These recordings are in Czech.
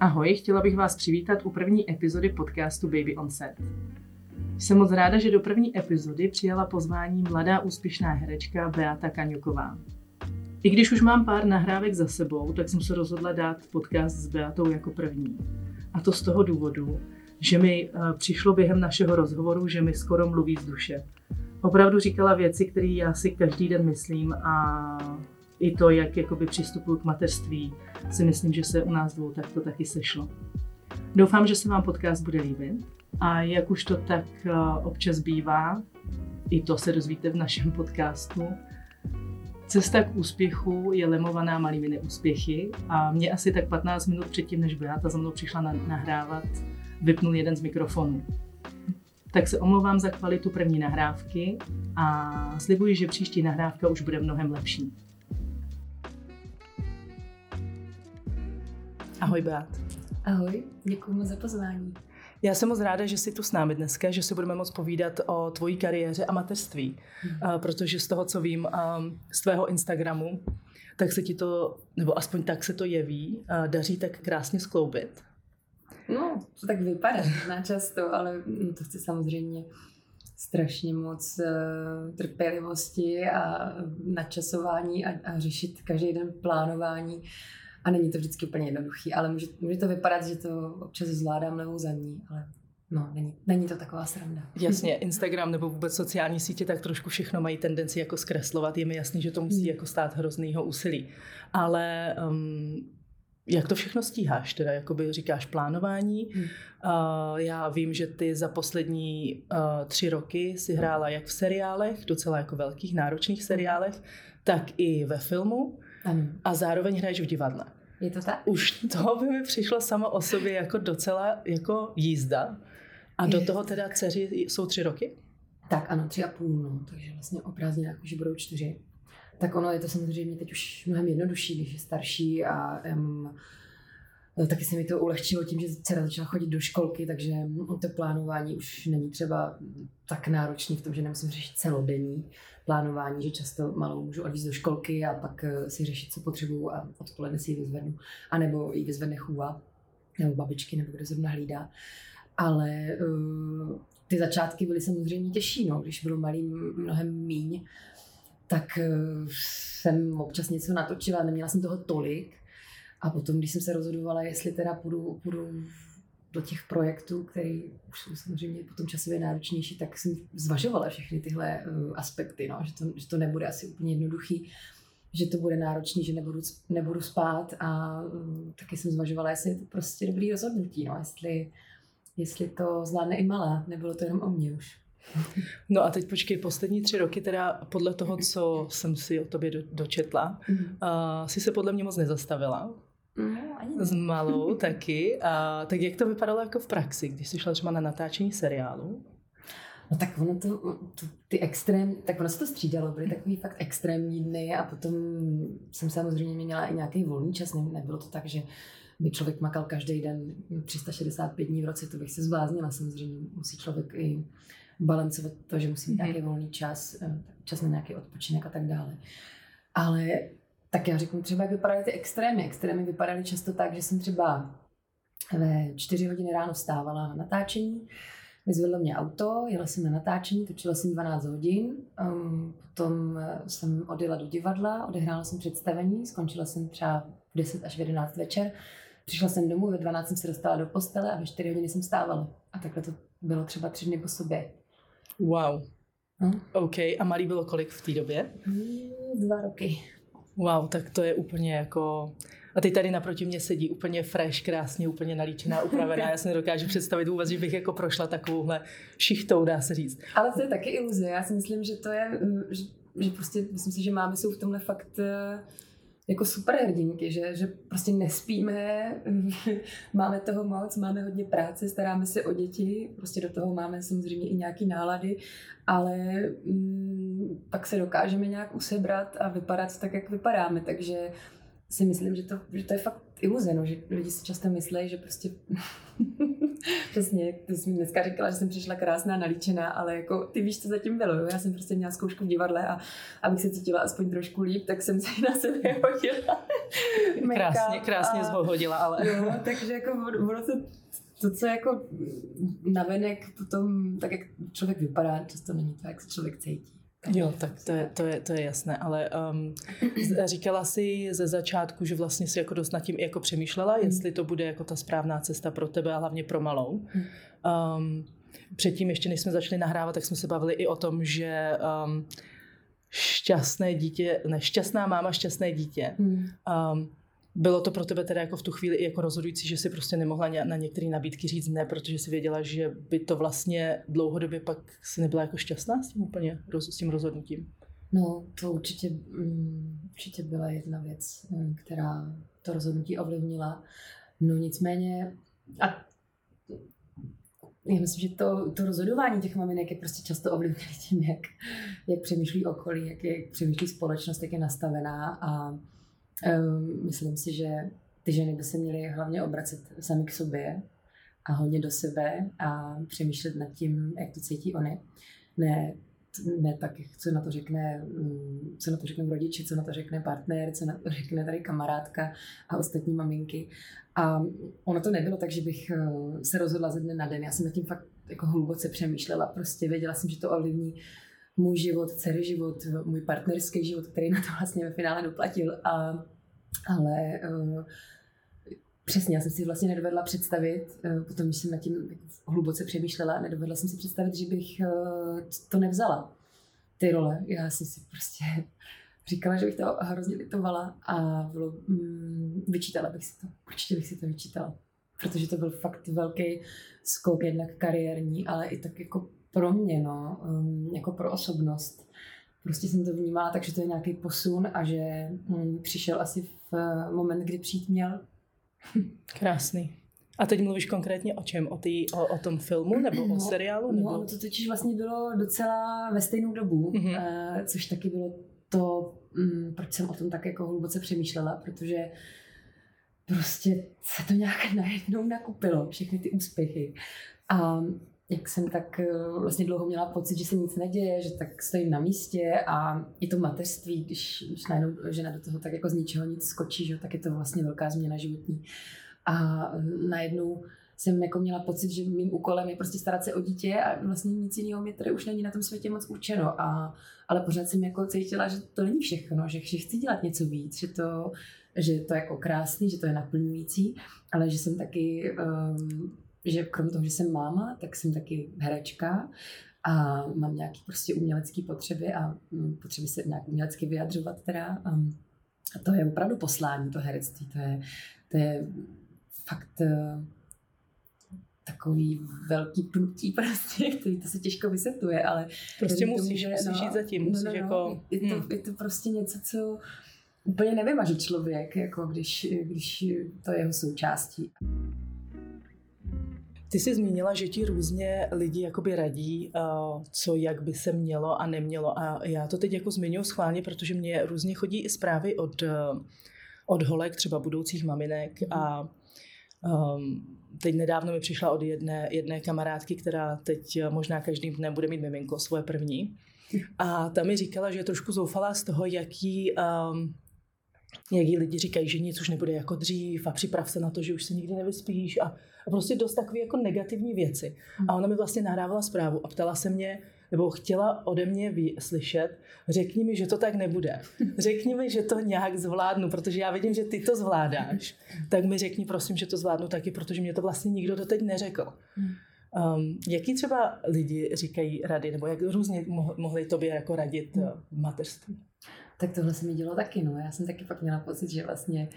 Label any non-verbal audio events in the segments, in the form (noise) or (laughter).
Ahoj, chtěla bych vás přivítat u první epizody podcastu Baby on Set. Jsem moc ráda, že do první epizody přijala pozvání mladá úspěšná herečka Beata Kaňuková. I když už mám pár nahrávek za sebou, tak jsem se rozhodla dát podcast s Beatou jako první. A to z toho důvodu, že mi eh, přišlo během našeho rozhovoru, že mi skoro mluví z duše. Opravdu říkala věci, které já si každý den myslím a i to, jak jakoby přistupuji k mateřství, si myslím, že se u nás dvou takto taky sešlo. Doufám, že se vám podcast bude líbit a jak už to tak eh, občas bývá, i to se dozvíte v našem podcastu, Cesta k úspěchu je lemovaná malými neúspěchy a mě asi tak 15 minut předtím, než Beata za mnou přišla nahrávat, vypnul jeden z mikrofonů. Tak se omlouvám za kvalitu první nahrávky a slibuji, že příští nahrávka už bude mnohem lepší. Ahoj Beat. Ahoj, děkuji moc za pozvání. Já jsem moc ráda, že jsi tu s námi dneska, že si budeme moct povídat o tvojí kariéře a mateřství, mm. protože z toho, co vím z tvého Instagramu, tak se ti to, nebo aspoň tak se to jeví, daří tak krásně skloubit. No, to tak vypadá na často, ale to chce samozřejmě strašně moc uh, trpělivosti a načasování a, a řešit každý den plánování. A není to vždycky úplně jednoduchý, ale může, může to vypadat, že to občas zvládám levou zadní, ale No, není, není to taková sranda. Jasně, (laughs) Instagram nebo vůbec sociální sítě tak trošku všechno mají tendenci jako zkreslovat. Je mi jasný, že to musí hmm. jako stát hroznýho úsilí. Ale um, jak to všechno stíháš? Teda jakoby říkáš plánování. Hmm. Uh, já vím, že ty za poslední uh, tři roky si hrála jak v seriálech, docela jako velkých, náročných seriálech, tak i ve filmu. Ano. A zároveň hraješ v divadle. Je to tak? Už to by mi přišlo samo o sobě jako docela jako jízda. A do toho teda dceři jsou tři roky? Tak ano, tři a půl, no. Takže vlastně o prázdninách už budou čtyři. Tak ono je to samozřejmě teď už mnohem jednodušší, když je starší a um, taky se mi to ulehčilo tím, že dcera začala chodit do školky, takže to plánování už není třeba tak náročný v tom, že nemusím řešit celodenní plánování, že často malou můžu odvízt do školky a pak eh, si řešit, co potřebuju a odpoledne si ji vyzvednu. A nebo ji vyzvedne chůva, nebo babičky, nebo kdo zrovna hlídá. Ale uh, ty začátky byly samozřejmě těžší, no, když bylo malý mnohem míň, tak uh, jsem občas něco natočila, neměla jsem toho tolik. A potom, když jsem se rozhodovala, jestli teda půjdu, půjdu do těch projektů, které už jsou samozřejmě potom časově náročnější, tak jsem zvažovala všechny tyhle uh, aspekty, no, že, to, že to nebude asi úplně jednoduchý, že to bude náročný, že nebudu, nebudu spát a uh, taky jsem zvažovala, jestli je to prostě dobrý rozhodnutí, no, jestli, jestli to zvládne i malá, nebylo to jenom o mě už. No a teď počkej, poslední tři roky teda podle toho, co jsem si o tobě do, dočetla, mm. uh, si se podle mě moc nezastavila. No, ani S malou taky. A, tak jak to vypadalo jako v praxi, když jsi šla třeba na natáčení seriálu? No tak ono to, to, ty extrém, tak ono se to střídalo, byly takový fakt extrémní dny a potom jsem samozřejmě měla i nějaký volný čas, ne, nebylo to tak, že by člověk makal každý den 365 dní v roce, to bych se zbláznila, samozřejmě musí člověk i balancovat to, že musí mít mm-hmm. nějaký volný čas, eh, čas na nějaký odpočinek a tak dále. Ale tak já řeknu třeba, jak vypadaly ty extrémy. Extrémy vypadaly často tak, že jsem třeba ve čtyři hodiny ráno vstávala na natáčení, vyzvedlo mě auto, jela jsem na natáčení, točila jsem 12 hodin, um, potom jsem odjela do divadla, odehrála jsem představení, skončila jsem třeba v 10 až v 11 večer, přišla jsem domů, ve 12 jsem se dostala do postele a ve 4 hodiny jsem stávala. A takhle to bylo třeba tři dny po sobě. Wow. Hm? OK, a malý bylo kolik v té době? Hmm, dva roky. Wow, tak to je úplně jako... A teď tady naproti mě sedí úplně fresh, krásně, úplně nalíčená, upravená. Já si nedokážu představit vůbec, že bych jako prošla takovouhle šichtou, dá se říct. Ale to je taky iluze. Já si myslím, že to je, že, že prostě, myslím si, že máme jsou v tomhle fakt eh, jako superhrdinky, že, že prostě nespíme, (laughs) máme toho moc, máme hodně práce, staráme se o děti, prostě do toho máme samozřejmě i nějaký nálady, ale mm, pak se dokážeme nějak usebrat a vypadat tak, jak vypadáme, takže si myslím, že to, že to je fakt iluze, no, že lidi si často myslí, že prostě (laughs) Přesně, ty jsi mi dneska říkala, že jsem přišla krásná, nalíčená, ale jako ty víš, co zatím bylo. Jo? Já jsem prostě měla zkoušku v divadle a abych se cítila aspoň trošku líp, tak jsem se na sebe (laughs) hodila. krásně, krásně a, zhodila, ale. Jo, takže jako ono to, to, co jako navenek potom, tak jak člověk vypadá, často není to, jak se člověk cítí. Jo, tak to je, to je, to je jasné, ale um, říkala si ze začátku, že vlastně si jako dost nad tím jako přemýšlela, mm. jestli to bude jako ta správná cesta pro tebe a hlavně pro malou. Mm. Um, předtím, ještě než jsme začali nahrávat, tak jsme se bavili i o tom, že um, šťastné dítě, nešťastná máma, šťastné dítě. Mm. Um, bylo to pro tebe teda jako v tu chvíli i jako rozhodující, že si prostě nemohla na některé nabídky říct ne, protože si věděla, že by to vlastně dlouhodobě pak si nebyla jako šťastná s tím úplně, s tím rozhodnutím? No, to určitě, um, určitě byla jedna věc, um, která to rozhodnutí ovlivnila. No nicméně, a já myslím, že to, to rozhodování těch maminek je prostě často ovlivněné tím, jak, jak přemýšlí okolí, jak, jak přemýšlí společnost, jak je nastavená a Um, myslím si, že ty ženy by se měly hlavně obracet sami k sobě a hodně do sebe a přemýšlet nad tím, jak to cítí oni. Ne, ne tak, co na to řekne, mm, co na to řekne rodiče, co na to řekne partner, co na to řekne tady kamarádka a ostatní maminky. A ono to nebylo tak, že bych eh, se rozhodla ze dne na den. Já jsem nad tím fakt jako hluboce přemýšlela. Prostě věděla jsem, že to ovlivní můj život, celý život, můj partnerský život, který na to vlastně ve finále doplatil. A, ale uh, přesně, já jsem si vlastně nedovedla představit, uh, potom, jsem nad tím hluboce přemýšlela, nedovedla jsem si představit, že bych uh, to nevzala, ty role. Já jsem si prostě (laughs) říkala, že bych to hrozně litovala a bylo, um, vyčítala bych si to. Určitě bych si to vyčítala. Protože to byl fakt velký skok, jednak kariérní, ale i tak jako pro mě, no, um, jako pro osobnost. Prostě jsem to vnímala tak, že to je nějaký posun a že um, přišel asi v uh, moment, kdy přijít měl. Krásný. A teď mluvíš konkrétně o čem? O, tý, o, o tom filmu nebo no, o seriálu? Nebo... No, to totiž vlastně bylo docela ve stejnou dobu, mm-hmm. uh, což taky bylo to, um, proč jsem o tom tak jako hluboce přemýšlela, protože prostě se to nějak (laughs) najednou nakupilo, všechny ty úspěchy. A jak jsem tak eh, vlastně dlouho měla pocit, že se nic neděje, že tak stojím na místě a i to mateřství, když, když najednou žena do toho tak jako z ničeho nic skočí, že, tak je to vlastně velká změna životní. A najednou jsem jako měla pocit, že mým úkolem je prostě starat se o dítě a vlastně nic jiného mě tady už není na tom světě moc určeno. A, ale pořád jsem jako cítila, že to není všechno, že, že chci dělat něco víc, že to, že to je jako krásný, že to je naplňující, ale že jsem taky um, že krom toho, že jsem máma, tak jsem taky herečka a mám nějaké prostě umělecké potřeby a mm, potřeby se nějak umělecky vyjadřovat teda. A to je opravdu poslání, to herectví, to je, to je fakt eh, takový velký pnutí (laughs) prostě, který to se těžko vysvětluje, ale... Prostě musíš, tomu, musíš no, jít zatím, musíš no, no, jako... Je to, hmm. je to prostě něco, co úplně nevymaže člověk, jako když, když to je jeho součástí. Ty jsi zmínila, že ti různě lidi jakoby radí, eh, co jak by se mělo a nemělo. A já to teď jako zmiňuji schválně, protože mě různě chodí i zprávy od, eh, od holek, třeba budoucích maminek a Um, teď nedávno mi přišla od jedné, jedné kamarádky, která teď možná každým dnem bude mít miminko, svoje první. (laughs) A ta mi říkala, že je trošku zoufalá z toho, jaký, um, jaký lidi říkají, že nic už nebude jako dřív a připrav se na to, že už se nikdy nevyspíš a a prostě dost takové jako negativní věci. A ona mi vlastně nahrávala zprávu a ptala se mě, nebo chtěla ode mě slyšet, řekni mi, že to tak nebude. (laughs) Řekni mi, že to nějak zvládnu, protože já vidím, že ty to zvládáš. (laughs) Tak mi řekni prosím, že to zvládnu taky, protože mě to vlastně nikdo doteď neřekl. Um, jaký třeba lidi říkají rady, nebo jak různě mohli tobě jako radit uh, v mateřství? Tak tohle se mi dělo taky, no. Já jsem taky pak měla pocit, že vlastně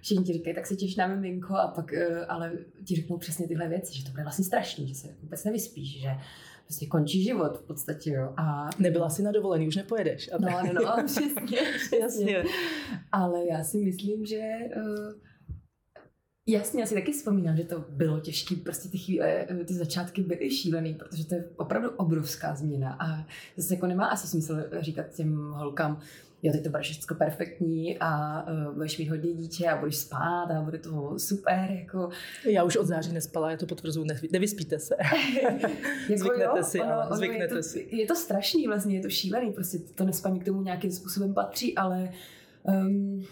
všichni ti říkají, tak se těš na miminko a pak eh, ale ti řeknou přesně tyhle věci, že to bude vlastně strašný, že se vůbec nevyspíš, že prostě končí život v podstatě, jo. A... Nebyla jsi na dovolený, už nepojedeš. A no, no, no, (laughs) přesně, (laughs) přesně. Jasně. Ale já si myslím, že uh, Jasně, já si taky vzpomínám, že to bylo těžké, prostě ty chvíle, eh, ty začátky byly šílený, protože to je opravdu obrovská změna a zase jako nemá asi smysl říkat těm holkám, jo, teď to bude všechno perfektní a uh, budeš mít hodně dítě a budeš spát a bude to super, jako. Já už od září nespala, já to potvrzuji, nevyspíte se. (laughs) jako zvyknete jo, si, ono, ono zvyknete je to, si. Je to strašný vlastně, je to šílený, prostě to nespaní k tomu nějakým způsobem patří, ale um,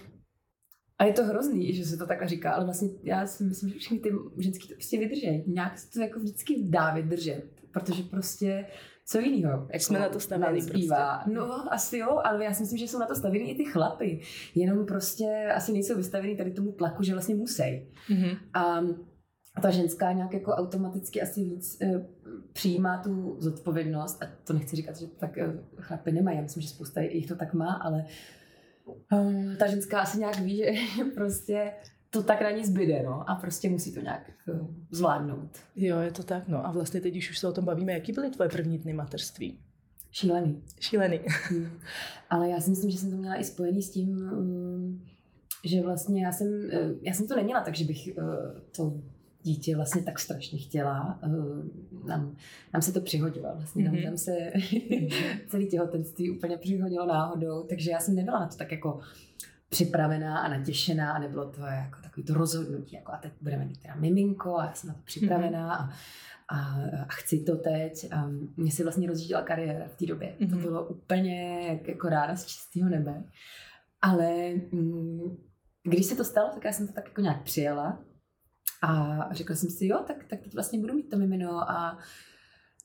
a je to hrozný, že se to takhle říká, ale vlastně já si myslím, že všechny ty ženský to prostě vydrží. Nějak se to jako vždycky dá vydržet, protože prostě co jiného. Jako Jsme na to stavěni prostě. No asi jo, ale já si myslím, že jsou na to stavěni i ty chlapy. Jenom prostě asi nejsou vystaveni tady tomu tlaku, že vlastně musí. Mm-hmm. A ta ženská nějak jako automaticky asi víc e, přijímá tu zodpovědnost a to nechci říkat, že tak e, chlapy nemají, já myslím, že spousta jich to tak má, ale um, ta ženská asi nějak ví, že (laughs) prostě to tak na ní zbyde, no, a prostě musí to nějak uh, zvládnout. Jo, je to tak, no. A vlastně teď, když už se o tom bavíme, jaký byly tvoje první dny mateřství? Šílený. Šílený. Hmm. Ale já si myslím, že jsem to měla i spojený s tím, um, že vlastně já jsem, já jsem to neměla tak, že bych uh, to dítě vlastně tak strašně chtěla. Nám, nám se to přihodilo vlastně, mm-hmm. nám, nám se (laughs) celý těhotenství úplně přihodilo náhodou, takže já jsem nebyla na to tak jako připravená a natěšená a nebylo to jako takový to rozhodnutí, jako a teď budeme mít teda miminko a já jsem na to připravená a, a, a chci to teď. A mě si vlastně rozjížděla kariéra v té době. Mm-hmm. To mhm. bylo úplně jako ráda z čistého nebe. Ale mm, když se to stalo, tak já jsem to tak jako nějak přijela a řekla jsem si, jo, tak, tak teď vlastně budu mít to mimino a,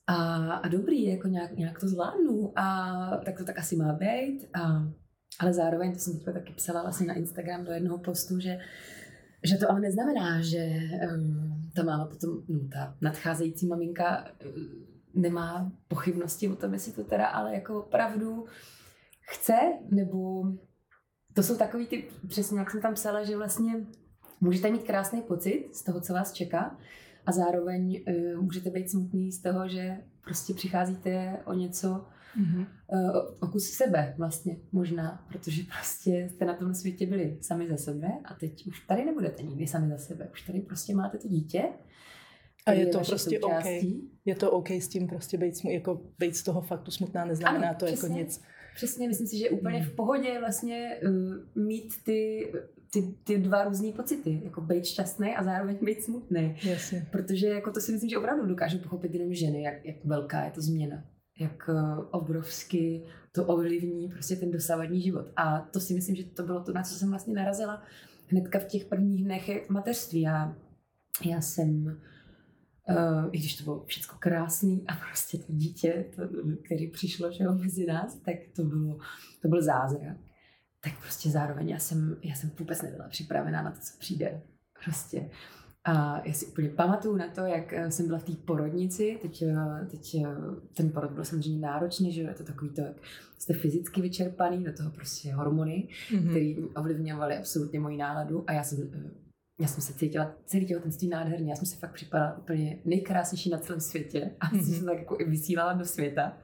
a, a dobrý, jako nějak, nějak to zvládnu a tak to tak asi má být. A, ale zároveň, to jsem taky psala vlastně na Instagram do jednoho postu, že, že to ale neznamená, že um, ta máma potom, no ta nadcházející maminka um, nemá pochybnosti o tom, jestli to teda ale jako opravdu chce, nebo to jsou takový ty, přesně jak jsem tam psala, že vlastně můžete mít krásný pocit z toho, co vás čeká a zároveň uh, můžete být smutný z toho, že prostě přicházíte o něco, mm-hmm. uh, o kus sebe vlastně možná, protože prostě jste na tom světě byli sami za sebe a teď už tady nebudete nikdy sami za sebe, už tady prostě máte to dítě, a je to prostě OK. Je to OK s tím prostě být, jako být z toho faktu smutná, neznamená ano, to jako přesně, jako nic. Přesně, myslím si, že je úplně hmm. v pohodě vlastně uh, mít ty ty, ty dva různé pocity, jako být šťastný a zároveň být smutný. Jasně. Protože jako to si myslím, že opravdu dokážu pochopit jenom ženy, jak, jak velká je to změna. Jak uh, obrovsky to ovlivní prostě ten dosavadní život. A to si myslím, že to bylo to, na co jsem vlastně narazila hnedka v těch prvních dnech mateřství. Já, já jsem Uh, i když to bylo všechno krásný a prostě to dítě, to, který přišlo že mezi nás, tak to, bylo, to byl zázrak tak prostě zároveň já jsem, já jsem vůbec nebyla připravená na to, co přijde. Prostě. A já si úplně pamatuju na to, jak eh, jsem byla v té porodnici. Teď, eh, teď eh, ten porod byl samozřejmě náročný, že je to takový to, jak jste fyzicky vyčerpaný, do toho prostě hormony, mm-hmm. které ovlivňovaly absolutně moji náladu. A já jsem, já jsem se cítila celý těhotenství nádherně. Já jsem se fakt připadala úplně nejkrásnější na celém světě. A mm-hmm. jsem tak jako i vysílala do světa.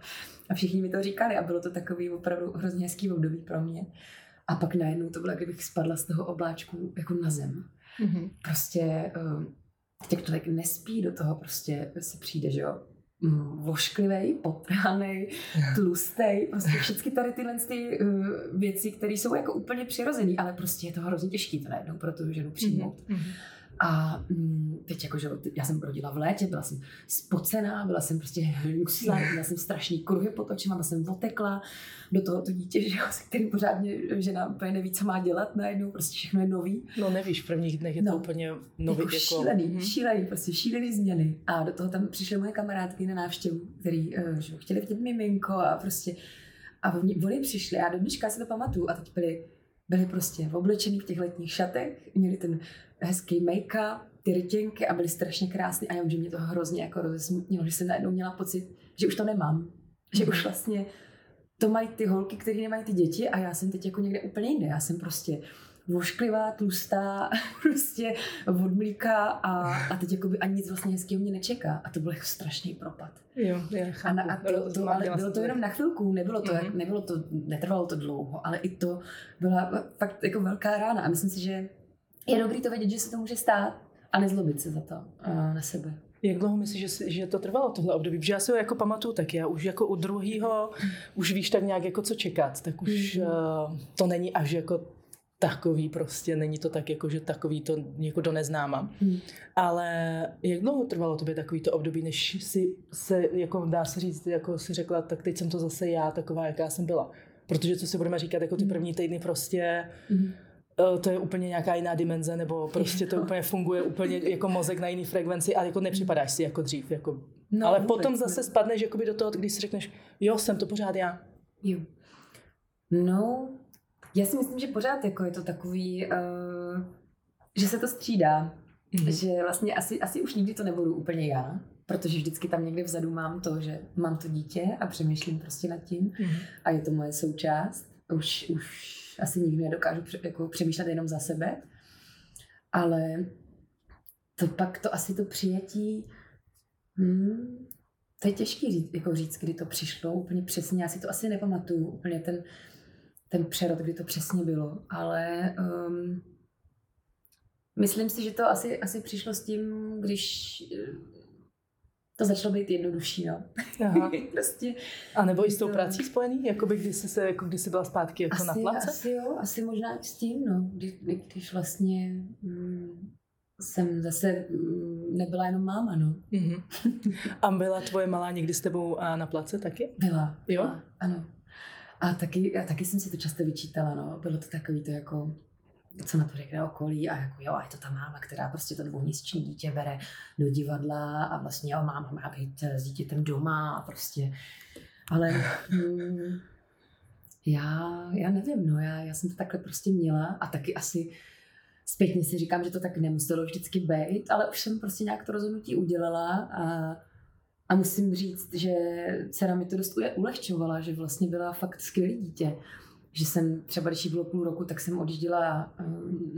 A všichni mi to říkali a bylo to takový opravdu hrozně hezký období pro mě. A pak najednou to bylo, kdybych spadla z toho obláčku jako na zem. Mm-hmm. Prostě um, teď člověk nespí do toho, prostě se přijde, že jo, mm, vošklivý, potrhaný, tlustý, prostě všechny tady tyhle ty, uh, věci, které jsou jako úplně přirozené, ale prostě je to hrozně těžké to najednou pro tu ženu přijmout. Mm-hmm. A mm, teď jako, že já jsem rodila v létě, byla jsem spocená, byla jsem prostě hnuslá, (laughs) měla jsem strašný kruhy pod očima, byla jsem otekla do toho to dítě, že jo, se kterým pořádně žena úplně neví, co má dělat najednou, prostě všechno je nový. No nevíš, v prvních dnech je to no, úplně nový. Jako, jako... šílený, mm-hmm. šílený, prostě šílený změny. A do toho tam přišly moje kamarádky na návštěvu, který uh, že chtěli vidět miminko a prostě a oni, oni přišli, já do dneška si to pamatuju a teď byli, byli prostě oblečený v těch letních šatech, měli ten hezký make-up, ty rytěnky a byly strašně krásné a vím, že mě to hrozně jako rozesmutnilo, že jsem najednou měla pocit, že už to nemám. Že už mhm. vlastně to mají ty holky, které nemají ty děti a já jsem teď jako někde úplně jinde. Já jsem prostě vošklivá, tlustá, (laughs) prostě od mlíka a, a teď jakoby ani nic vlastně hezkého mě nečeká. A to byl jako strašný propad. Jo, já chápu. A, na, a to, to, ale bylo to jenom na chvilku, nebylo to, mm-hmm. nebylo to, netrvalo to dlouho, ale i to byla fakt jako velká rána a myslím si, že je dobrý to vědět, že se to může stát a nezlobit se za to uh, na sebe. Jak dlouho myslíš, že, že to trvalo tohle období? Protože já si ho jako pamatuju tak, já už jako u druhého už víš tak nějak jako co čekat, tak už mm. uh, to není až jako takový prostě, není to tak jako, že takový to jako do neznáma. Mm. Ale jak dlouho trvalo tobě takový to období, než si se, jako dá se říct, jako si řekla, tak teď jsem to zase já, taková, jaká jsem byla. Protože co si budeme říkat, jako ty hmm. první týdny prostě mm Eh, to je úplně nějaká jiná dimenze, nebo prostě to úplně funguje úplně jako mozek na jiný frekvenci a jako nepřipadáš si jako dřív. Jako. No, Ale vůbec, potom zase ne. spadneš jakoby do toho, když si řekneš, jo, jsem to pořád já. Jo. No, já si myslím, že pořád jako je to takový, uh, že se to střídá. Mm-hmm. Že vlastně asi, asi už nikdy to nebudu úplně já, protože vždycky tam někde vzadu mám to, že mám to dítě a přemýšlím prostě nad tím mm-hmm. a je to moje součást. Už, už asi nikdy nedokážu jako přemýšlet jenom za sebe, ale to pak to asi to přijetí, hmm, to je těžké říct, jako říct, kdy to přišlo úplně přesně. Já si to asi nepamatuju úplně ten, ten přerod, kdy to přesně bylo, ale um, myslím si, že to asi, asi přišlo s tím, když to začalo být jednodušší, no. Aha. (laughs) prostě, a nebo i s tou to... prací spojený? Jakoby když jsi, se, jako když jsi byla zpátky jako asi, na place? Asi jo, asi možná s tím, no. Když, když vlastně mm, jsem zase mm, nebyla jenom máma, no. Mm-hmm. A byla tvoje malá někdy s tebou na place taky? Byla. Jo? Ano. A taky, a taky jsem si to často vyčítala, no. Bylo to takový to jako co na to řekne okolí a jako jo, a je to ta máma, která prostě to dvouměsíční dítě bere do divadla a vlastně jo, máma má být s dítětem doma a prostě, ale mm, já, já nevím, no, já, já jsem to takhle prostě měla a taky asi zpětně si říkám, že to tak nemuselo vždycky být, ale už jsem prostě nějak to rozhodnutí udělala a, a musím říct, že dcera mi to dost ulehčovala, že vlastně byla fakt skvělý dítě že jsem třeba, když jí bylo půl roku, tak jsem odjížděla eh,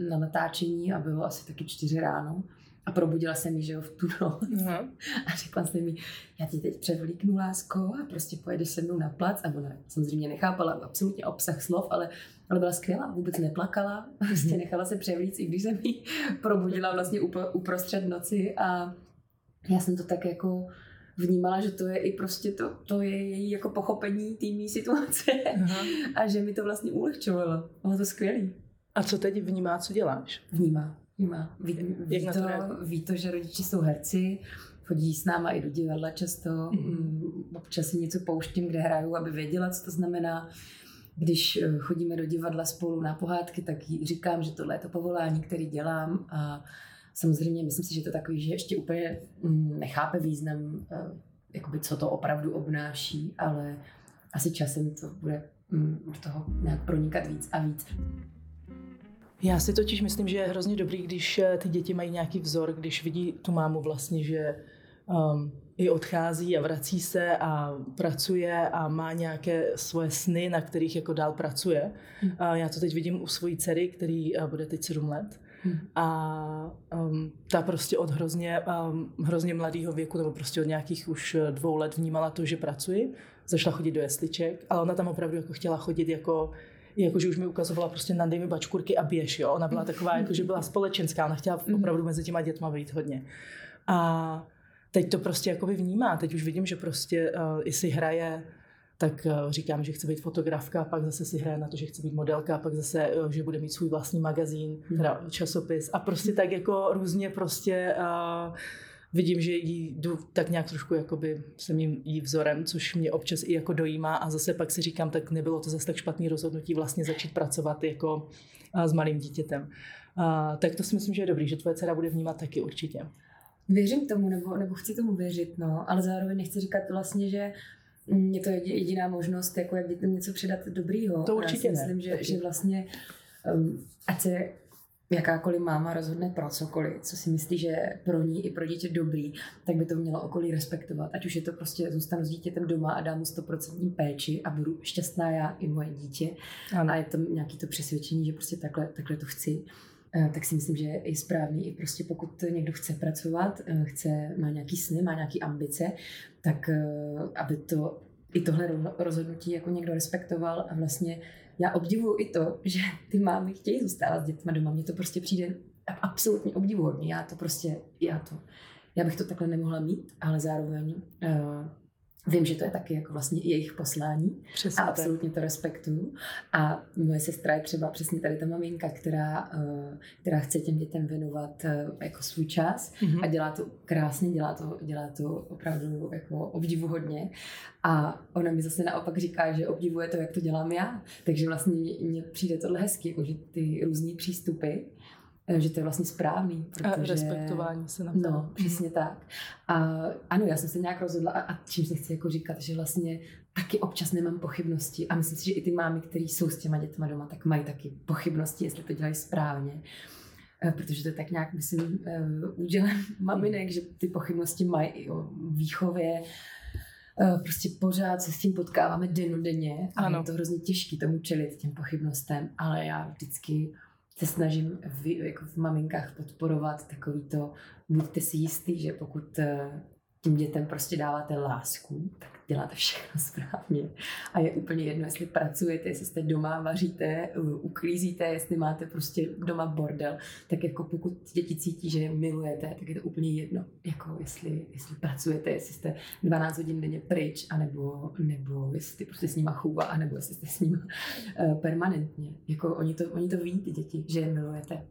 na natáčení a bylo asi taky čtyři ráno. A probudila jsem ji, že jo, v tu noc. Uh-huh. (laughs) A řekla jsem mi, já ti teď převlíknu, lásko, a prostě pojedeš se mnou na plac. A ona samozřejmě nechápala absolutně obsah slov, ale, ale byla skvělá, vůbec neplakala. (laughs) Prostě nechala se převlíct, i když jsem ji (laughs) probudila vlastně uprostřed noci. A já jsem to tak jako vnímala, že to je i prostě to, to je její jako pochopení té situace Aha. (laughs) a že mi to vlastně ulehčovalo. Bylo to skvělý. A co teď vnímá, co děláš? Vnímá, vnímá. Ví, ví, to, ví to, že rodiče jsou herci, chodí s náma i do divadla často, mm-hmm. občas si něco pouštím, kde hraju, aby věděla, co to znamená. Když eh, chodíme do divadla spolu na pohádky, tak jí říkám, že tohle je to povolání, který dělám a Samozřejmě myslím si, že to takový, že ještě úplně mm, nechápe význam, eh, jakoby co to opravdu obnáší, ale asi časem to bude mm, do toho nějak pronikat víc a víc. Já si totiž myslím, že je hrozně dobrý, když eh, ty děti mají nějaký vzor, když vidí tu mámu vlastně, že um, i odchází a vrací se a pracuje a má nějaké svoje sny, na kterých jako dál pracuje. Hmm. A já to teď vidím u svojí dcery, který eh, bude teď 7 let. Hmm. A um, ta prostě od hrozně, um, hrozně mladého věku, nebo prostě od nějakých už eh, dvou let vnímala to, že pracuji. Začala chodit do jesliček, ale ona tam opravdu jako chtěla chodit jako jakože už mi ukazovala prostě na mi bačkurky a běž, jo. Ona byla taková, jakože byla společenská, ona chtěla hmm. opravdu mezi těma dětma být hodně. A teď to prostě jakoby vnímá. Teď už vidím, že prostě uh, i si hraje tak uh, říkám, že chce být fotografka, pak zase si hraje na to, že chce být modelka, pak zase, uh, že bude mít svůj vlastní magazín, hmm. teda časopis a prostě tak jako různě prostě uh, vidím, že jí jdu tak nějak trošku jakoby jsem jim jí vzorem, což mě občas i jako dojímá a zase pak si říkám, tak nebylo to zase tak špatný rozhodnutí vlastně začít pracovat jako s malým dítětem. Uh, tak to si myslím, že je dobrý, že tvoje dcera bude vnímat taky určitě. Věřím tomu, nebo, nebo chci tomu věřit, no, ale zároveň nechci říkat vlastně, že je to jediná možnost, jako jak dětem něco předat dobrýho. To určitě Já si myslím, že, že vlastně, um, ať se jakákoliv máma rozhodne pro cokoliv, co si myslí, že pro ní i pro dítě dobrý, tak by to mělo okolí respektovat. Ať už je to prostě zůstanu s dítětem doma a dám mu 100% péči a budu šťastná já i moje dítě. Ano. A je to nějaký to přesvědčení, že prostě takhle, takhle to chci. Eh, tak si myslím, že je správný i prostě pokud někdo chce pracovat, eh, chce, má nějaký sny, má nějaký ambice, tak eh, aby to i tohle rozhodnutí jako někdo respektoval a vlastně já obdivuju i to, že ty mámy chtějí zůstávat s dětmi doma. Mně to prostě přijde absolutně obdivuhodně. Já to prostě, já to, já bych to takhle nemohla mít, ale zároveň uh, Vím, že to je taky jako vlastně jejich poslání Přesně a absolutně tak. to respektuju. A moje sestra je třeba přesně tady ta maminka, která, uh, která chce těm dětem věnovat uh, jako svůj čas mm-hmm. a dělá to krásně, dělá to, dělá to opravdu jako obdivuhodně. A ona mi zase naopak říká, že obdivuje to, jak to dělám já. Takže vlastně mně přijde tohle hezky, jako že ty různý přístupy Eh, že to je vlastně správný. Protože... A respektování se na to. No, přesně tak. A ano, já jsem se nějak rozhodla a, a čím se chci jako říkat, že vlastně taky občas nemám pochybnosti a myslím si, že i ty mámy, které jsou s těma dětma doma, tak mají taky pochybnosti, jestli to dělají správně. Eh, protože to je tak nějak, myslím, eh, údělem (laughs) maminek, že ty pochybnosti mají i o výchově, prostě pořád se s tím potkáváme denně a ano. je to hrozně těžké tomu čelit těm pochybnostem, ale já vždycky se snažím v, jako v maminkách podporovat takový to, buďte si jistý, že pokud eh, tím dětem prostě dáváte lásku, tak děláte všechno správně. A je úplně jedno, jestli pracujete, jestli jste doma, vaříte, uklízíte, jestli máte prostě doma bordel, tak jako pokud děti cítí, že je milujete, tak je to úplně jedno. Jako jestli, jestli pracujete, jestli jste 12 hodin denně pryč, anebo, nebo jestli prostě s nima chůva, anebo jestli jste s nima uh, permanentně. Jako oni to, oni to ví, ty děti, že je milujete.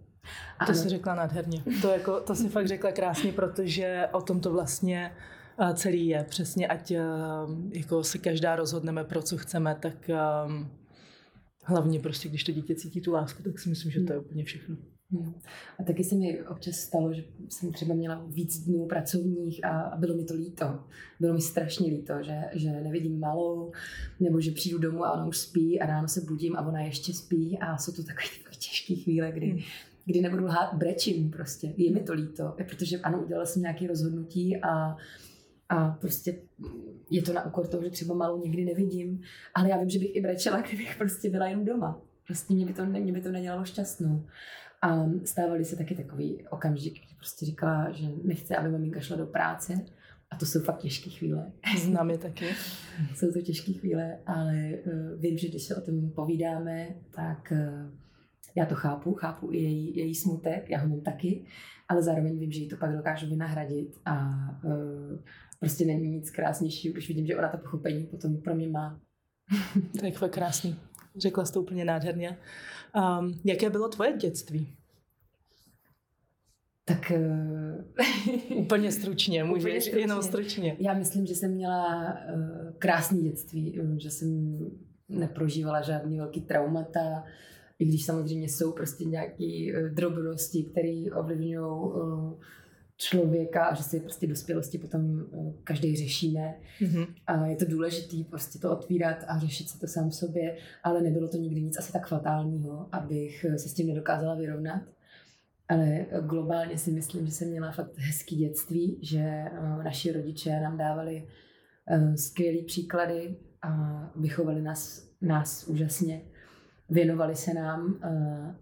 A to jsi řekla nádherně. To, jako, to si fakt řekla krásně, protože o tom to vlastně celý je. Přesně, ať eh, jako se každá rozhodneme pro co chceme, tak um, hlavně prostě, když to dítě cítí tu lásku, tak si myslím, že to je hmm. úplně všechno. Hmm. A taky se mi občas stalo, že jsem třeba měla víc dnů pracovních a, bylo mi to líto. Bylo mi strašně líto, že, že nevidím malou, nebo že přijdu domů a ona už spí a ráno se budím a ona ještě spí a jsou to takové, takové těžké chvíle, kdy, hmm. Kdy nebudu lhát, brečím prostě. Je mi to líto, protože ano, udělala jsem nějaké rozhodnutí a a prostě je to na úkor toho, že třeba malou nikdy nevidím, ale já vím, že bych i brečela, (laughs) kdybych prostě byla jen doma. Prostě mě by to, mě by to nedělalo šťastnou. A stávaly se taky takový okamžik, kdy prostě říkala, že nechce, aby maminka šla do práce. A to jsou fakt těžké chvíle. Znám je taky. (laughs) jsou to těžké chvíle, ale uh, vím, že když se o tom povídáme, tak uh, já to chápu, chápu i její, její smutek, já ho mám taky, ale zároveň vím, že jí to pak dokážu vynahradit a uh, prostě není nic krásnějšího, když vidím, že ona to pochopení potom pro mě má. (laughs) to je krásný. Řekla jsi to úplně nádherně. Um, jaké bylo tvoje dětství? Tak... Uh... (laughs) úplně stručně, můžeš stručně. jenom stručně. Já myslím, že jsem měla uh, krásné dětství, že jsem neprožívala žádný velký traumata, i když samozřejmě jsou prostě nějaké uh, drobnosti, které ovlivňují uh, člověka a že si prostě dospělosti potom eh, každý řešíme. Mm-hmm. A je to důležité prostě to otvírat a řešit se to sám v sobě, ale nebylo to nikdy nic asi tak fatálního, abych se s tím nedokázala vyrovnat. Ale globálně si myslím, že jsem měla fakt hezký dětství, že eh, naši rodiče nám dávali eh, skvělé příklady a vychovali nás, nás úžasně. Věnovali se nám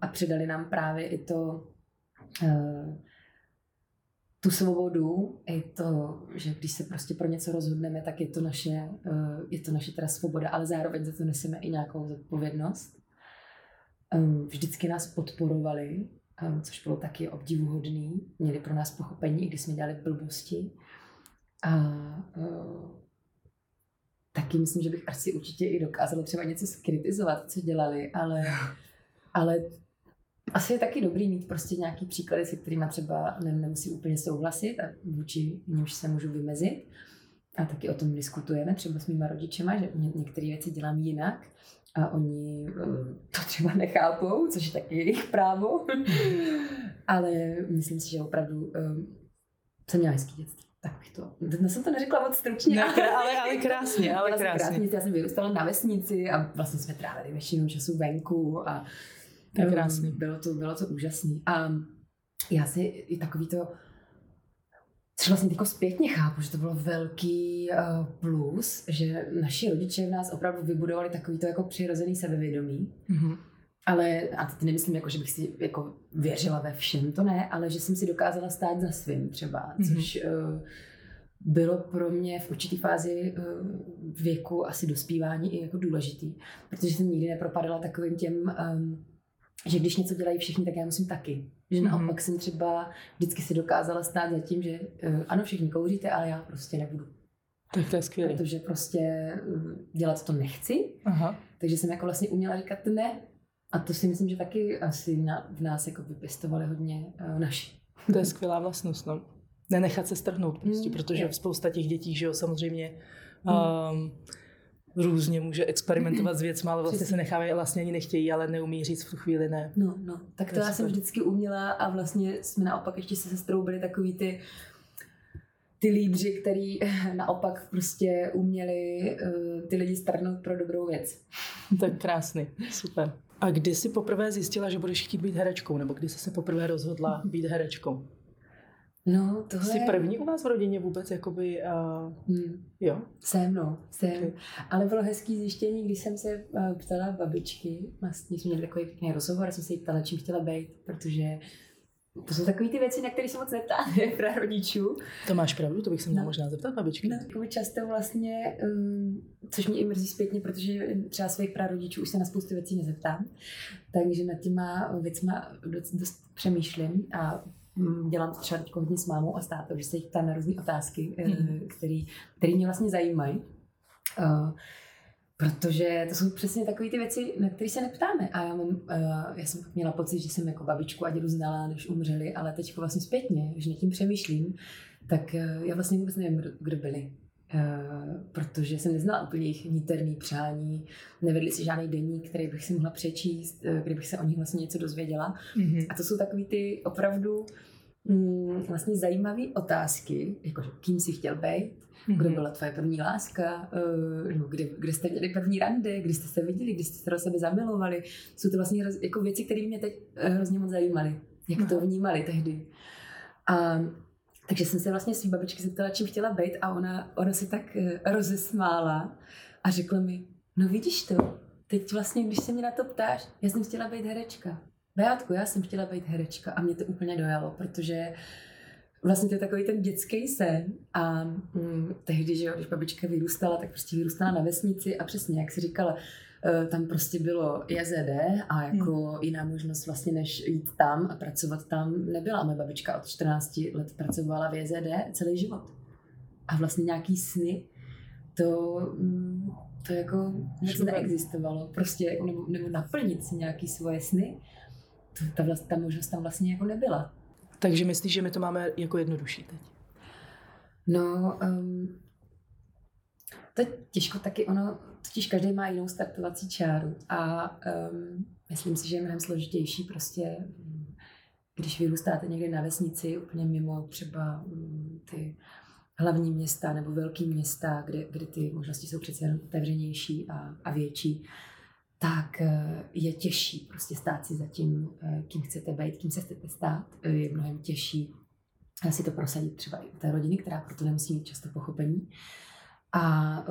a předali nám právě i to tu svobodu, i to, že když se prostě pro něco rozhodneme, tak je to naše, eh, je to naše teda svoboda, ale zároveň za to neseme i nějakou zodpovědnost. Ehm, vždycky nás podporovali, ehm, což bylo taky obdivuhodný. Měli pro nás pochopení, i když jsme dělali blbosti. A eh, taky myslím, že bych asi určitě i dokázala třeba něco skritizovat, co dělali, ale, ale asi je taky dobrý mít prostě nějaký příklady, se kterými třeba ne, nemusí úplně souhlasit a vůči nímž se můžu vymezit. A taky o tom diskutujeme třeba s mýma rodičema, že ně, některé věci dělám jinak a oni eh, to třeba nechápou, což je taky jejich právo. Ale myslím si, že opravdu um, jsem měla hezký dětství. Tak bych to, dnes jsem to neřekla moc stručně. Ne, ale, ale, ale krásně, (laughs) ale krásně. krásně. Já jsem vyrůstala na vesnici a vlastně jsme trávili většinu času venku a to je krásný. Bylo to, bylo to úžasný. A já si i takový to, což vlastně jako zpětně chápu, že to bylo velký uh, plus, že naši rodiče v nás opravdu vybudovali takový to jako přirozený sebevědomí. Mm-hmm. Ale, a teď nemyslím, jako, že bych si jako věřila ve všem, to ne, ale že jsem si dokázala stát za svým třeba, mm-hmm. což uh, bylo pro mě v určitý fázi uh, věku asi dospívání i jako důležitý, protože jsem nikdy nepropadala takovým těm um, že když něco dělají všichni, tak já musím taky. Že Mhm. naopak jsem třeba vždycky si dokázala stát za tím, že eh, ano, všichni kouříte, ale já prostě nebudu. Tak to je skvělé. Protože prostě dělat to nechci, Aha. takže jsem jako vlastně uměla říkat ne. A to si myslím, že taky asi na, v nás jako vypěstovali hodně uh, naši. To je skvělá vlastnost, no. Nenechat se strhnout prostě, Mm, protože jo. spousta těch dětí, že jo, samozřejmě Mm. um, různě může experimentovat s věcmi, ale vlastně se Přesně. nechávají, vlastně ani nechtějí, ale neumí říct v tu chvíli ne. No, no, tak To to je já jsem vždycky uměla a vlastně jsme naopak ještě se sestrou byli takový ty ty lídři, který (laughs) naopak prostě uměli uh, ty lidi strhnout pro dobrou věc. Tak krásný, super. A kdy jsi poprvé zjistila, že budeš chtít být herečkou, nebo kdy jsi se poprvé rozhodla být herečkou? No, tohle... Jsi první u vás v rodině vůbec, jakoby, uh, Hmm, jo? jsem, no, jsem. Okay. Ale bylo hezký zjištění, když jsem se uh, ptala babičky, vlastně jsme měli takový pěkný rozhovor, a jsem se jí ptala, čím chtěla být, protože to jsou takové ty věci, na které se moc neptáte (laughs) pra rodičů. To máš pravdu, to bych se měla No. možná zeptat babičky. No, často vlastně, um, což mě i mrzí zpětně, protože třeba svých prarodičů už se na spoustu věcí nezeptám, takže nad těma věcma dost, dost přemýšlím a mm, dělám to třeba teď hodně s mámou a s tátou, že se jich ptám na různé otázky, Mhm. mm. které mě vlastně zajímají. Protože to jsou přesně takové ty věci, na které se neptáme. A já, mám, uh, já jsem měla pocit, že jsem jako babičku a dědu znala, než umřeli, ale teď vlastně zpětně, že nad tím přemýšlím, tak uh, já vlastně vůbec nevím, kdo, kdo byli. Uh, protože jsem neznala úplně jejich niterný přání, nevedli si žádný deník, který bych si mohla přečíst, uh, kdybych se o nich vlastně něco dozvěděla. Mm-hmm. A to jsou takový ty opravdu mm, vlastně zajímavé otázky, jako kým jsi chtěl být, Mhm. kdo byla tvoje první láska, uh, no, kde, kde jste měli první rande, kdy jste se viděli, kdy jste se do sebe zamilovali. Jsou to vlastně jako věci, které mě teď eh, hrozně moc zajímaly, jak to Aha. vnímali tehdy. A takže jsem se vlastně svý babičky zeptala, čím chtěla být a ona, ona se tak eh, rozesmála a řekla mi, no vidíš to, teď vlastně, když se mě na to ptáš, já jsem chtěla být herečka. Beátku, já jsem chtěla být herečka a mě to úplně dojalo, protože vlastně to je takový ten dětský sen a mm, tehdy, že jo, když babička vyrůstala, tak prostě vyrůstala na vesnici a přesně, jak si říkala, eh, tam prostě bylo JZD a jako jiná možnost vlastně, než jít tam a pracovat tam nebyla. A moje babička od 14 let pracovala v JZD celý život. A vlastně nějaký sny, to, mm, to jako nic Super. neexistovalo. Prostě, jako, nebo, nebo naplnit si nějaký svoje sny, ta, vlast, ta možnost tam vlastně jako nebyla. Takže myslíš, že my to máme jako jednodušší teď? No, um, to je těžko taky, ono, totiž každý má jinou startovací čáru a um, myslím si, že je mnohem složitější prostě, když vyrůstáte někde na vesnici, úplně mimo třeba mm, ty hlavní města nebo velké města, kde, kde ty možnosti jsou přece jen otevřenější a, a větší, tak eh, je těžší prostě stát si za tím, eh, kým chcete být, kým se chcete stát. Eh, Je mnohem těžší si to prosadit třeba i u té rodiny, která proto nemusí mít často pochopení. A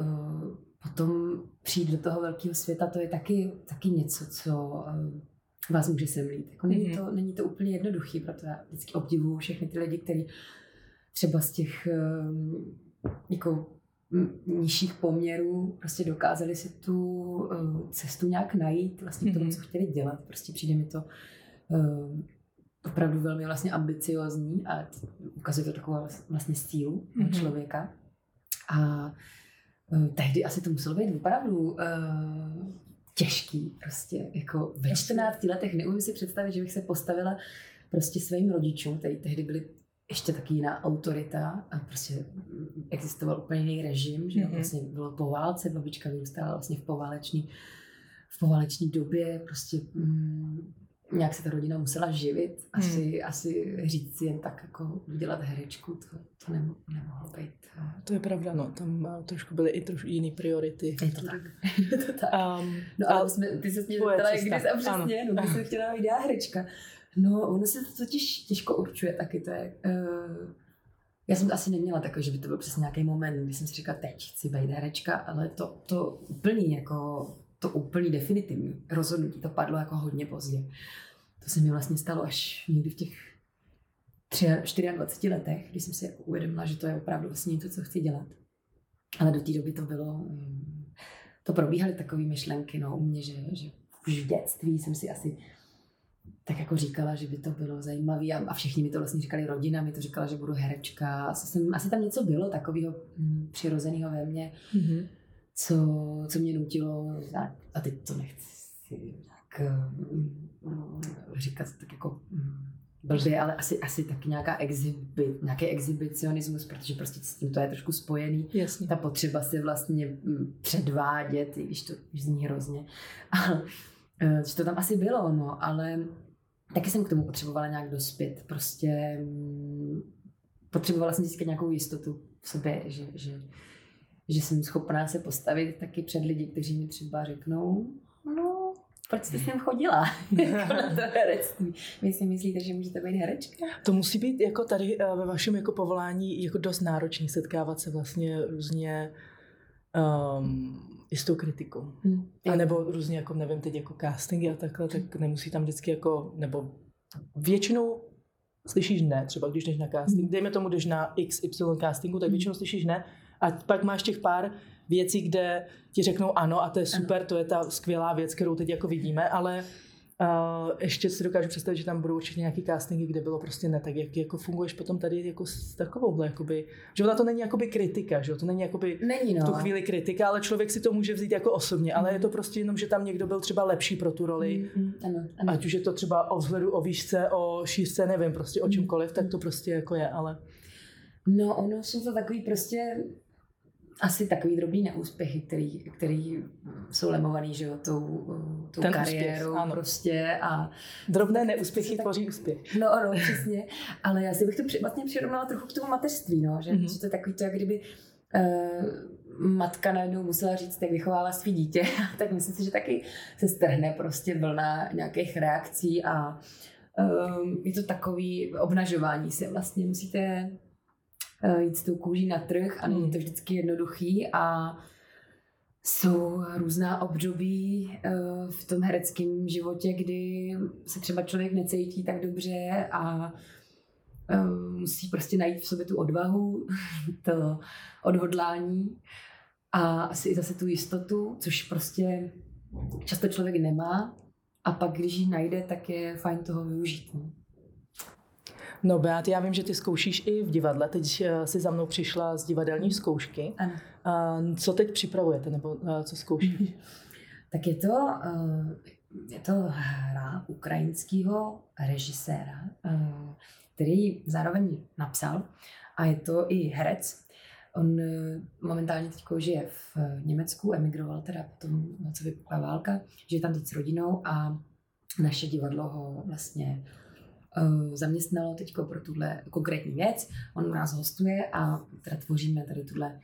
potom přijít do toho velkého světa, to je taky, taky něco, co vás může semlít. Jako není, Mhm. to, není to úplně jednoduchý, proto já vždycky obdivuju všechny ty lidi, kteří třeba z těch jako nižších poměrů prostě dokázali si tu uh, cestu nějak najít vlastně k tomu, Mhm. co chtěli dělat. Prostě přijde mi to um, opravdu velmi vlastně ambiciozní a ukazuje to takovou vlast- vlastně sílu Mhm. mm-hmm. člověka. A uh, tehdy asi to muselo být opravdu těžký prostě, jako ve Jasně. 14 letech neumím si představit, že bych se postavila prostě svým rodičům, kteří tehdy byli ještě taky jiná autorita a prostě mm, existoval úplně jiný režim, že Mhm. mm-hmm. vlastně bylo po válce, babička vyrůstala vlastně v poválečný, v poválečný době, prostě mm, nějak se ta rodina musela živit, asi, Hmm. asi říct si jen tak jako udělat herečku, to, to nemo, nemohlo být. eh, To je pravda, no. Tam uh, trošku byly i trošku jiný priority. Je to tak. (laughs) Je to tak. Um, No ale jsme, ty se mě zeptala, kdy jsem přesně, no, kdy jsem chtěla být herečka. No, ono se to totiž těžko určuje taky, to je... Uh, já jsem to asi neměla takový, že by to byl přesně nějaký moment, kdy jsem si říkala, teď chci být herečka, ale to, to úplný, jako to úplný definitivní rozhodnutí, to padlo jako hodně pozdě. To se mi vlastně stalo až někdy v těch tři- 24 letech, kdy jsem si jako uvědomila, že to je opravdu vlastně něco, co chci dělat. Ale do té doby to bylo, mm, to probíhaly takové myšlenky, no, u mě, že, že už v dětství jsem si asi tak jako říkala, že by to bylo zajímavé a, a všichni mi to vlastně říkali, rodina mi to říkala, že budu herečka. Asi, jsem, asi tam něco bylo takového hm, přirozeného ve mně, mm-hmm. co, co mě nutilo, a, a teď to nechci tak hm, říkat tak jako hm, blbě, ale asi, asi taky nějaká exhibi, nějaký exhibicionismus, protože prostě s tím to je trošku spojený. Jasně. Ta potřeba se vlastně předvádět, i když to zní hrozně. (laughs) Ale, eh, že to tam asi bylo, no, ale taky jsem k tomu potřebovala nějak dospět. Prostě mm, potřebovala jsem získat nějakou jistotu v sobě, že, že, že jsem schopná se postavit taky před lidi, kteří mi třeba řeknou, no, proč jste sem chodila (laughs) jako na to herectví? Vy si myslíte, že můžete být herečka? To musí být jako tady eh, ve vašem jako povolání jako dost náročný setkávat se vlastně různě um, i s tou kritikou. Hmm. A nebo různě jako, nevím, teď jako castingy a takhle, tak nemusí tam vždycky jako, nebo většinou slyšíš ne, třeba když jdeš na casting, hmm. dejme tomu, jdeš na XY castingu, tak hmm. většinou slyšíš ne a pak máš těch pár věcí, kde ti řeknou ano a to je super, ano. to je ta skvělá věc, kterou teď jako vidíme, ale Uh, ještě si dokážu představit, že tam budou určitě nějaký castingy, kde bylo prostě ne tak, jak jako funguješ potom tady jako s takovouhle, jakoby, že ona to není jakoby kritika, že to není jakoby není, no. v tu chvíli kritika, ale člověk si to může vzít jako osobně, ale je to prostě jenom, že tam někdo byl třeba lepší pro tu roli, mm, mm, ano, ano. ať už je to třeba o vzhledu, o výšce, o šířce, nevím, prostě o mm. čemkoliv, tak to prostě jako je, ale... No, ono jsou to takový prostě asi takový drobný neúspěchy, který, který jsou lemovaný, že jo, tou, tou Ten kariérou úspěch, prostě a... Drobné neúspěchy tak, tvoří úspěch. No, no, přesně. Ale já si bych to při, vlastně přirovnala trochu k tomu mateřství, no, že, mm-hmm. že to je takový to, jak kdyby uh, matka najednou musela říct, jak vychovala svý dítě, (laughs) tak myslím si, že taky se strhne prostě vlna nějakých reakcí a um, je to takový obnažování se vlastně musíte jít s tou kůží na trh a není hmm. to vždycky jednoduchý a jsou různá období eh, v tom hereckém životě, kdy se třeba člověk necítí tak dobře a eh, musí prostě najít v sobě tu odvahu, (laughs) to odhodlání a asi i zase tu jistotu, což prostě často člověk nemá a pak, když ji najde, tak je fajn toho využít. No. No Beat, já vím, že ty zkoušíš i v divadle. Teď eh, si za mnou přišla z divadelní zkoušky. Ano. Co teď připravujete, nebo eh, co zkoušíš? (laughs) Tak je to, eh, je to hra ukrajinského režiséra, který zároveň napsal a je to i herec. On momentálně teď žije v Německu, emigroval teda potom, co vypukla válka, žije tam teď s rodinou a naše divadlo ho vlastně zaměstnalo teď pro tuhle konkrétní věc. On u nás hostuje a teda tvoříme tady tuhle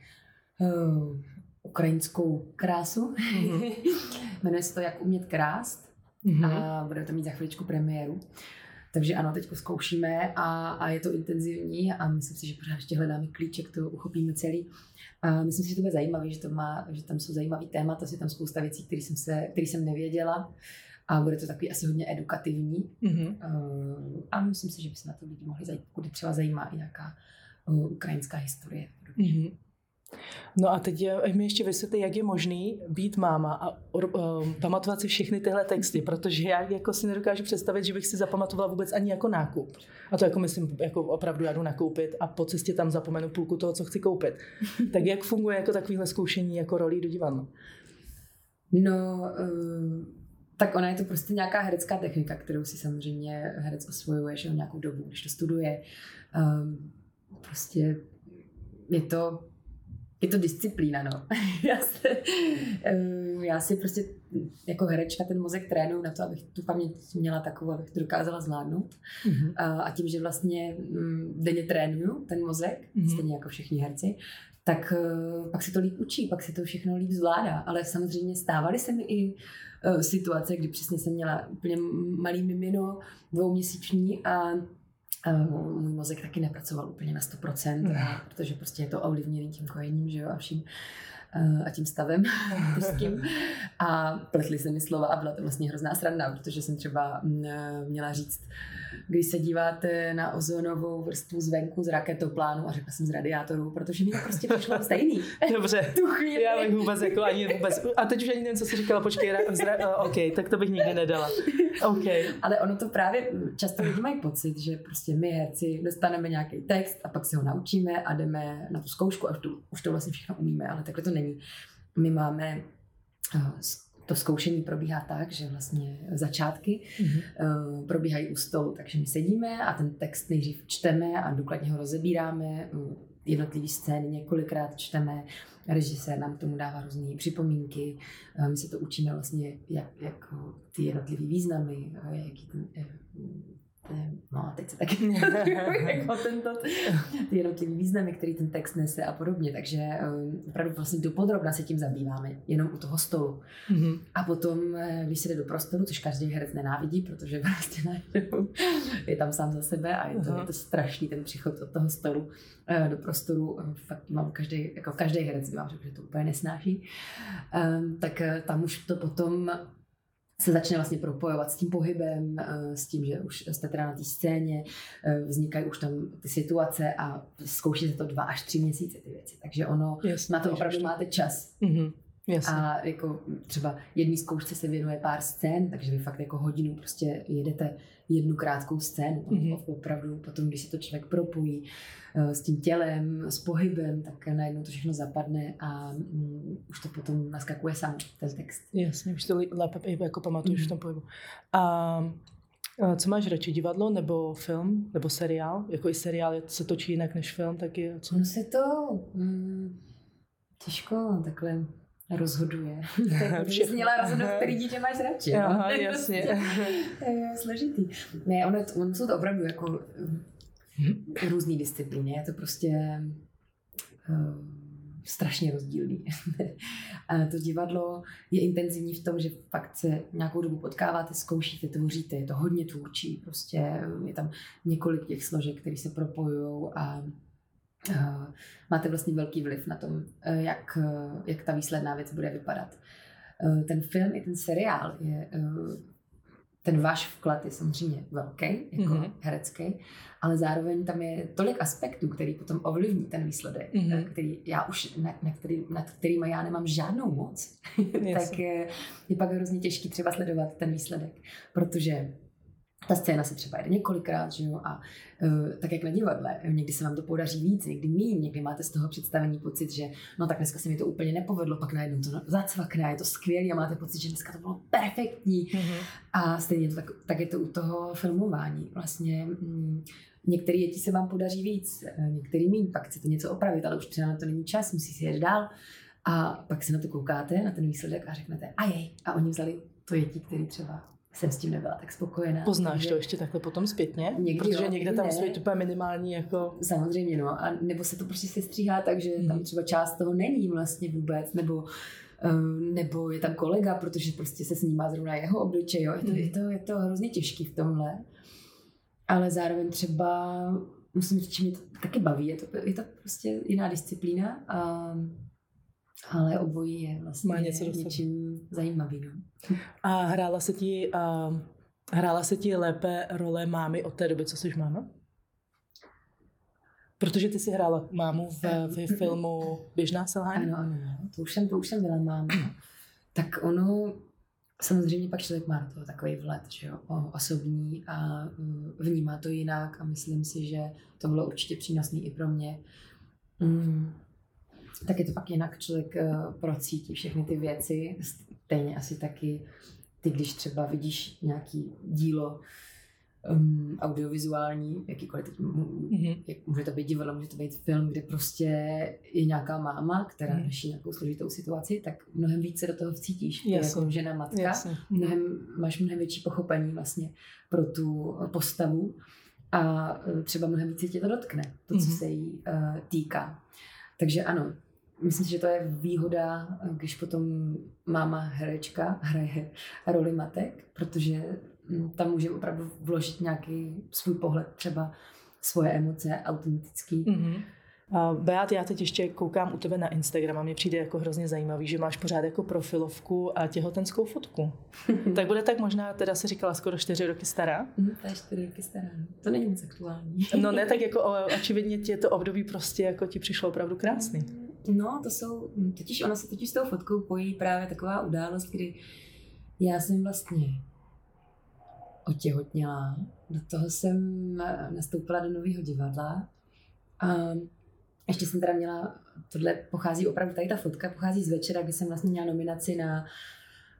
uh, ukrajinskou krásu. Mm-hmm. (laughs) Jmenuje se to Jak umět krást mm-hmm. a budeme to mít za chviličku premiéru. Takže ano, teď zkoušíme a, a je to intenzivní a myslím si, že pořád ještě hledáme klíček, to uchopíme celý. A myslím si, že to bude zajímavé, že, to má, že tam jsou zajímavý témata, je tam spousta věcí, které jsem, se, který jsem nevěděla a bude to takový asi hodně edukativní. Mm-hmm. A myslím si, že by se na to lidi mohli zajít, pokud třeba zajímá i nějaká uh, ukrajinská historie. Mm-hmm. No a teď mi ještě vysvětli, jak je možný být máma a uh, pamatovat si všechny tyhle texty, protože já jako si nedokážu představit, že bych si zapamatovala vůbec ani jako nákup. A to jako myslím, jako opravdu já jdu nakoupit a po cestě tam zapomenu půlku toho, co chci koupit. (laughs) tak jak funguje jako takovýhle zkoušení jako rolí do divadla? No, uh tak ona je to prostě nějaká herecká technika, kterou si samozřejmě herec osvojuje že nějakou dobu, když to studuje. Um, prostě je to, je to disciplína, no. (laughs) já, se, um, já si prostě jako herečka ten mozek trénuju na to, abych tu paměť měla takovou, abych to dokázala zvládnout. Mm-hmm. A, a tím, že vlastně um, denně trénuju ten mozek, mm-hmm. stejně jako všichni herci, tak uh, pak si to líp učí, pak si to všechno líp zvládá. Ale samozřejmě stávaly se mi i uh, situace, kdy přesně jsem měla úplně malý mimino, dvouměsíční a uh, můj mozek taky nepracoval úplně na 100%, mm. a, protože prostě je to ovlivněný tím kojením, že jo, a vším. Eh, a tím stavem tím. (laughs) A pletli se mi slova a byla to vlastně hrozná sranda, protože jsem třeba mm, měla říct, když se díváte na ozonovou vrstvu zvenku z raketoplánu a řekla jsem z radiátorů, protože mi to prostě přišlo (laughs) stejný. Dobře, (laughs) tu chvíli. já bych vůbec jako ani vůbec, a teď už ani nevím, co jsi říkala, počkej, ra, zra, uh, OK, tak to bych nikdy nedala. OK. Ale ono to právě, často lidi mají pocit, že prostě my herci dostaneme nějaký text a pak se ho naučíme a jdeme na tu zkoušku a už to, už to vlastně všechno umíme, ale takhle to není. My máme uh, to zkoušení probíhá tak, že vlastně začátky mm-hmm. uh, probíhají u stolu, takže my sedíme a ten text nejdřív čteme a důkladně ho rozebíráme, jednotlivý scény několikrát čteme, režisér nám k tomu dává různé připomínky, uh, my se to učíme vlastně, jak, jak ty jednotlivé významy, jaký ten, no a teď se taky (laughs) jako tento, ty jednotlivé významy, který ten text nese a podobně, takže um, opravdu vlastně dopodrobna se tím zabýváme, jenom u toho stolu. Mm-hmm. A potom, eh, když se jde do prostoru, což každý herec nenávidí, protože (laughs) prostě najednou je tam sám za sebe a je to, je to strašný ten příchod od toho stolu uh, do prostoru, fakt mám každý, jako každý herec vám řekl, že to úplně nesnáší, um, tak tam už to potom se začne vlastně propojovat s tím pohybem, eh, s tím, že už jste teda na té scéně, eh, vznikají už tam ty situace a zkouší se to dva až tři měsíce ty věci. Takže ono, Jasně, na to opravdu máte čas. Mm-hmm. Jasně. A jako třeba jedný zkoušce se věnuje pár scén, takže vy fakt jako hodinu prostě jedete jednu krátkou scénu. Mm-hmm. Opravdu potom, když se to člověk propojí uh, s tím tělem, s pohybem, tak najednou to všechno zapadne a um, už to potom naskakuje sám ten text. Jasně, už to lépe jako pamatuješ mm-hmm. v tom pohybu. A co máš radši, divadlo nebo film, nebo seriál? Jako i seriál se točí jinak než film, tak je co? No se to mm, těžko takhle rozhoduje. (laughs) Všechno. Měla rozhodnout, který dítě máš radši. No? Aha, no? jasně. je složitý. Ne, ono, ono jsou to opravdu jako uh, různý disciplíny. Je to prostě uh, strašně rozdílný. (laughs) a to divadlo je intenzivní v tom, že fakt se nějakou dobu potkáváte, zkoušíte, tvoříte, je to hodně tvůrčí, prostě je tam několik těch složek, které se propojují a Eh, máte vlastně velký vliv na tom, eh, jak, eh, jak ta výsledná věc bude vypadat. Ten film i ten seriál je ten váš vklad je samozřejmě velký, jako mm-hmm. herecký, ale zároveň tam je tolik aspektů, který potom ovlivní ten výsledek, mm-hmm. který já už, na, na který, nad kterými já nemám žádnou moc, (laughs) tak je, je pak hrozně těžký třeba sledovat ten výsledek, protože ta scéna se třeba jede několikrát, že jo, a uh, tak jak na divadle, někdy se vám to podaří víc, někdy méně, někdy máte z toho představení pocit, že no tak dneska se mi to úplně nepovedlo, pak najednou to zacvakne, je to skvělé a máte pocit, že dneska to bylo perfektní. Mm-hmm. A stejně to tak, tak je to u toho filmování. Vlastně mm, některé děti se vám podaří víc, eh, některý méně, pak chcete něco opravit, ale už třeba na to není čas, musí si jet dál. A pak se na to koukáte, na ten výsledek a řeknete, a jej, a oni vzali to děti, který třeba jsem s tím nebyla tak spokojená. Poznáš takže... to ještě takhle potom zpětně? Někdy Protože jo, někde tam jsou úplně minimální jako... Samozřejmě, no. A nebo se to prostě sestříhá tak, že hmm. tam třeba část toho není vlastně vůbec, nebo um, nebo je tam kolega, protože prostě se snímá zrovna jeho obličej, jo. Je to, hmm. je to, je to hrozně těžký v tomhle. Ale zároveň třeba musím říct, že mě to taky baví. Je to, je to prostě jiná disciplína. A ale obojí je vlastně Má něco něčím zajímavý. No. A hrála se ti, uh, hrála se ti lépe role mámy od té doby, co jsi máma? Protože ty jsi hrála mámu v, v filmu Běžná selhání? Ano, ano, ano. To už jsem, to už jsem byla máma. tak ono, samozřejmě pak člověk má do toho takový vlet, že jo, osobní a mm, vnímá to jinak a myslím si, že to bylo určitě přínosný i pro mě. Mm tak je to pak jinak člověk uh, procítí všechny ty věci. Stejně asi taky ty, když třeba vidíš nějaký dílo um, audiovizuální, jakýkoliv, mm-hmm. jak může to být divadlo, může to být film, kde prostě je nějaká máma, která mm. řeší nějakou složitou situaci, tak mnohem více do toho vcítíš. Jasně. Jako žena, matka, Jasně. mnohem, máš mnohem větší pochopení vlastně pro tu postavu a e, třeba mnohem více tě to dotkne, to, co mm-hmm. se jí uh, týká. Takže ano, Myslím si, že to je výhoda, když potom máma herečka hraje roli matek, protože mm, tam může opravdu vložit nějaký svůj pohled, třeba svoje emoce, autentický. Mm-hmm. Beat, já teď ještě koukám u tebe na Instagram a mně přijde jako hrozně zajímavý, že máš pořád jako profilovku a těhotenskou fotku. (laughs) tak bude tak možná, teda si říkala, skoro čtyři roky stará? Mm, to je čtyři roky stará. No. To není moc aktuální. no ne, tak jako očividně ti to období prostě jako ti přišlo opravdu krásný. No, to jsou, totiž ona se totiž s tou fotkou pojí právě taková událost, kdy já jsem vlastně otěhotněla, do toho jsem nastoupila do nového divadla a ještě jsem teda měla, tohle pochází opravdu, tady ta fotka pochází z večera, kdy jsem vlastně měla nominaci na,